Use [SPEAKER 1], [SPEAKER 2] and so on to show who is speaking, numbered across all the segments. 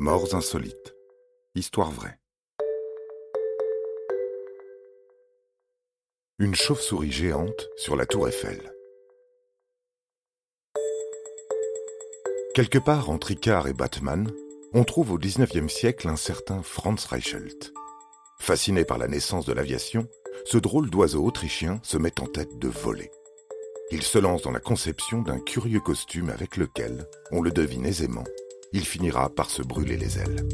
[SPEAKER 1] Morts insolites. Histoire vraie. Une chauve-souris géante sur la tour Eiffel. Quelque part entre Icare et Batman, on trouve au XIXe siècle un certain Franz Reichelt. Fasciné par la naissance de l'aviation, ce drôle d'oiseau autrichien se met en tête de voler. Il se lance dans la conception d'un curieux costume avec lequel, on le devine aisément, il finira par se brûler les ailes.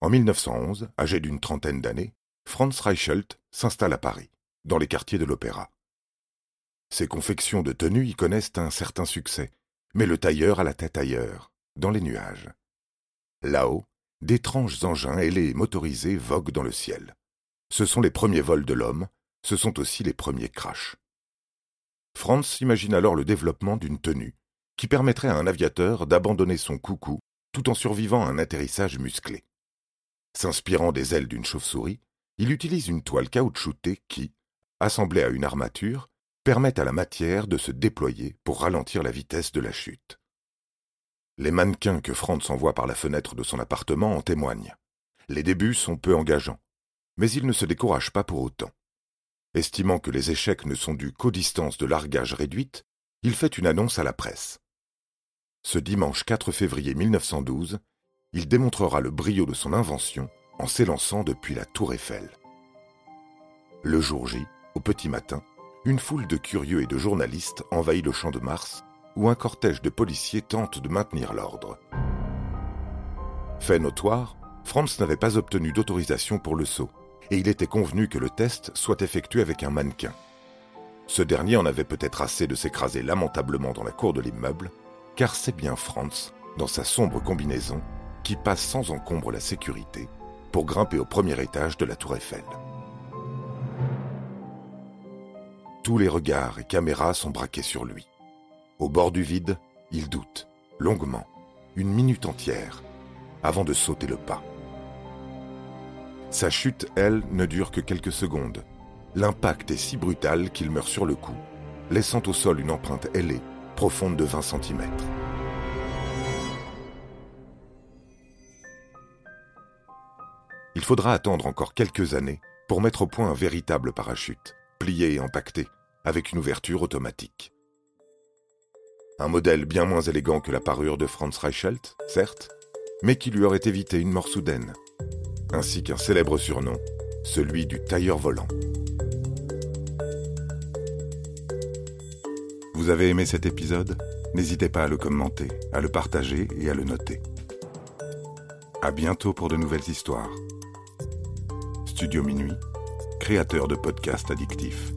[SPEAKER 1] En 1911, âgé d'une trentaine d'années, Franz Reichelt s'installe à Paris, dans les quartiers de l'Opéra. Ses confections de tenues y connaissent un certain succès, mais le tailleur a la tête ailleurs, dans les nuages. Là-haut, d'étranges engins ailés motorisés voguent dans le ciel. Ce sont les premiers vols de l'homme, ce sont aussi les premiers crashs. Franz imagine alors le développement d'une tenue qui permettrait à un aviateur d'abandonner son coucou tout en survivant à un atterrissage musclé. S'inspirant des ailes d'une chauve-souris, il utilise une toile caoutchoutée qui, assemblée à une armature, permet à la matière de se déployer pour ralentir la vitesse de la chute. Les mannequins que Franz envoie par la fenêtre de son appartement en témoignent. Les débuts sont peu engageants, mais il ne se décourage pas pour autant. Estimant que les échecs ne sont dus qu'aux distances de largage réduites, il fait une annonce à la presse. Ce dimanche 4 février 1912, il démontrera le brio de son invention en s'élançant depuis la tour Eiffel. Le jour J, au petit matin, une foule de curieux et de journalistes envahit le champ de Mars, où un cortège de policiers tente de maintenir l'ordre. Fait notoire, Franz n'avait pas obtenu d'autorisation pour le saut, et il était convenu que le test soit effectué avec un mannequin. Ce dernier en avait peut-être assez de s'écraser lamentablement dans la cour de l'immeuble, car c'est bien Franz, dans sa sombre combinaison, qui passe sans encombre la sécurité pour grimper au premier étage de la tour Eiffel. Tous les regards et caméras sont braqués sur lui. Au bord du vide, il doute, longuement, une minute entière, avant de sauter le pas. Sa chute, elle, ne dure que quelques secondes. L'impact est si brutal qu'il meurt sur le coup, laissant au sol une empreinte ailée, profonde de 20 cm. Il faudra attendre encore quelques années pour mettre au point un véritable parachute, plié et empaqueté, avec une ouverture automatique. Un modèle bien moins élégant que la parure de Franz Reichelt, certes, mais qui lui aurait évité une mort soudaine ainsi qu'un célèbre surnom, celui du tailleur volant. Vous avez aimé cet épisode? N'hésitez pas à le commenter, à le partager et à le noter. À bientôt pour de nouvelles histoires. Studio Minuit, créateur de podcasts addictifs.